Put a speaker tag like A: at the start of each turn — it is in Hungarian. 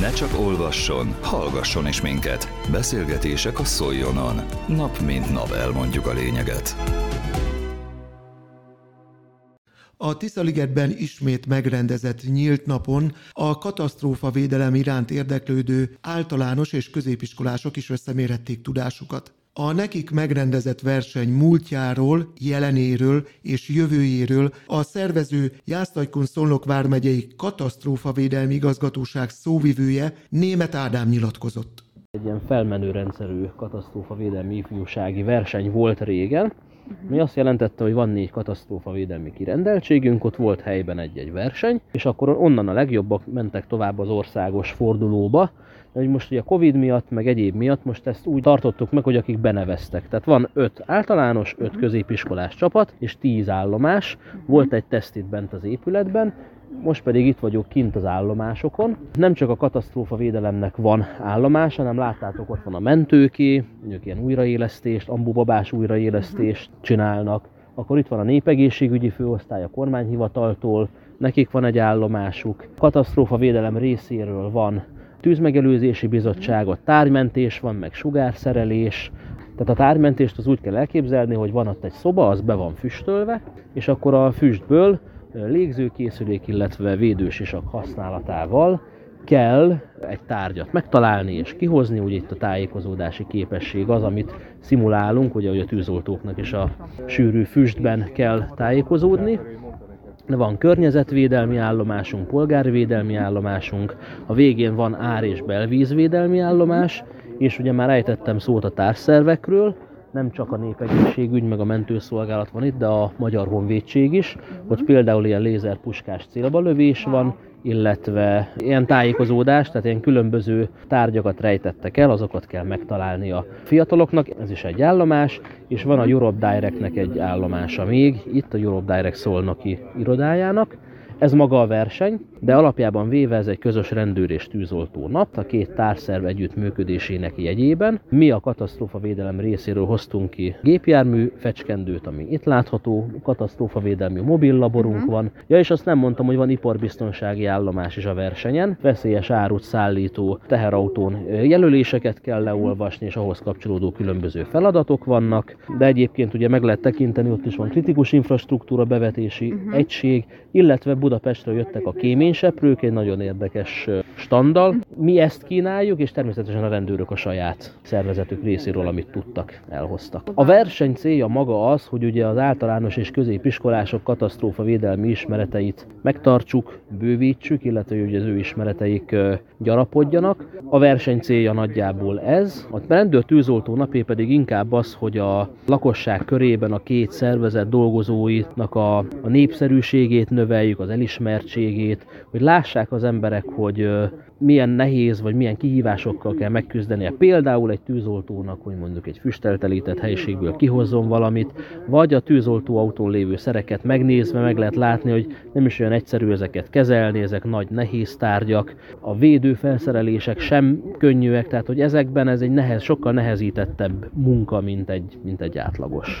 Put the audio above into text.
A: Ne csak olvasson, hallgasson is minket. Beszélgetések a Szoljonon. Nap mint nap elmondjuk a lényeget.
B: A Tiszaligetben ismét megrendezett nyílt napon a katasztrófa védelem iránt érdeklődő általános és középiskolások is összemérhették tudásukat. A nekik megrendezett verseny múltjáról, jelenéről és jövőjéről a szervező Jásztajkun Szolnok vármegyei katasztrófavédelmi igazgatóság szóvivője Német Ádám nyilatkozott.
C: Egy ilyen felmenő rendszerű katasztrófavédelmi ifjúsági verseny volt régen, mi azt jelentette, hogy van négy katasztrófavédelmi kirendeltségünk, ott volt helyben egy-egy verseny, és akkor onnan a legjobbak mentek tovább az országos fordulóba, hogy most ugye a Covid miatt, meg egyéb miatt most ezt úgy tartottuk meg, hogy akik beneveztek. Tehát van öt általános, öt középiskolás csapat, és tíz állomás. Volt egy teszt itt bent az épületben, most pedig itt vagyok kint az állomásokon. Nem csak a katasztrófa védelemnek van állomás, hanem láttátok, ott van a mentőké, ők ilyen újraélesztést, ambubabás újraélesztést csinálnak. Akkor itt van a népegészségügyi főosztály a kormányhivataltól, nekik van egy állomásuk. Katasztrófa védelem részéről van tűzmegelőzési bizottságot, tárgymentés van, meg sugárszerelés. Tehát a tárgymentést az úgy kell elképzelni, hogy van ott egy szoba, az be van füstölve, és akkor a füstből légzőkészülék, illetve védősisak használatával kell egy tárgyat megtalálni és kihozni, ugye itt a tájékozódási képesség az, amit szimulálunk, ugye hogy a tűzoltóknak is a sűrű füstben kell tájékozódni, van környezetvédelmi állomásunk, polgárvédelmi állomásunk, a végén van ár- és belvízvédelmi állomás, és ugye már ejtettem szót a társszervekről, nem csak a népegészségügy, meg a mentőszolgálat van itt, de a Magyar Honvédség is, hogy például ilyen lézerpuskás célbalövés van, illetve ilyen tájékozódás, tehát ilyen különböző tárgyakat rejtettek el, azokat kell megtalálni a fiataloknak, ez is egy állomás, és van a Europe Directnek egy állomása még, itt a Europe Direct szolnoki irodájának, ez maga a verseny, de alapjában véve ez egy közös rendőr és tűzoltó nap, a két társzerv együttműködésének jegyében. Mi a katasztrófavédelem részéről hoztunk ki gépjármű fecskendőt, ami itt látható, katasztrófavédelmi mobillaborunk uh-huh. van. Ja, és azt nem mondtam, hogy van iparbiztonsági állomás is a versenyen, veszélyes árut szállító teherautón jelöléseket kell leolvasni, és ahhoz kapcsolódó különböző feladatok vannak, de egyébként ugye meg lehet tekinteni, ott is van kritikus infrastruktúra bevetési uh-huh. egység, illetve Budapestről jöttek a kéményseprők, egy nagyon érdekes standal. Mi ezt kínáljuk, és természetesen a rendőrök a saját szervezetük részéről, amit tudtak, elhoztak. A verseny célja maga az, hogy ugye az általános és középiskolások katasztrófa védelmi ismereteit megtartsuk, bővítsük, illetve hogy az ő ismereteik gyarapodjanak. A verseny célja nagyjából ez. A rendőr tűzoltó napé pedig inkább az, hogy a lakosság körében a két szervezet dolgozóinak a, a népszerűségét növeljük, az elismertségét, hogy lássák az emberek, hogy milyen nehéz, vagy milyen kihívásokkal kell megküzdenie. Például egy tűzoltónak, hogy mondjuk egy füsteltelített helyiségből kihozzon valamit, vagy a tűzoltó autón lévő szereket megnézve meg lehet látni, hogy nem is olyan egyszerű ezeket kezelni, ezek nagy nehéz tárgyak. A védőfelszerelések sem könnyűek, tehát hogy ezekben ez egy nehez, sokkal nehezítettebb munka, mint egy, mint egy átlagos.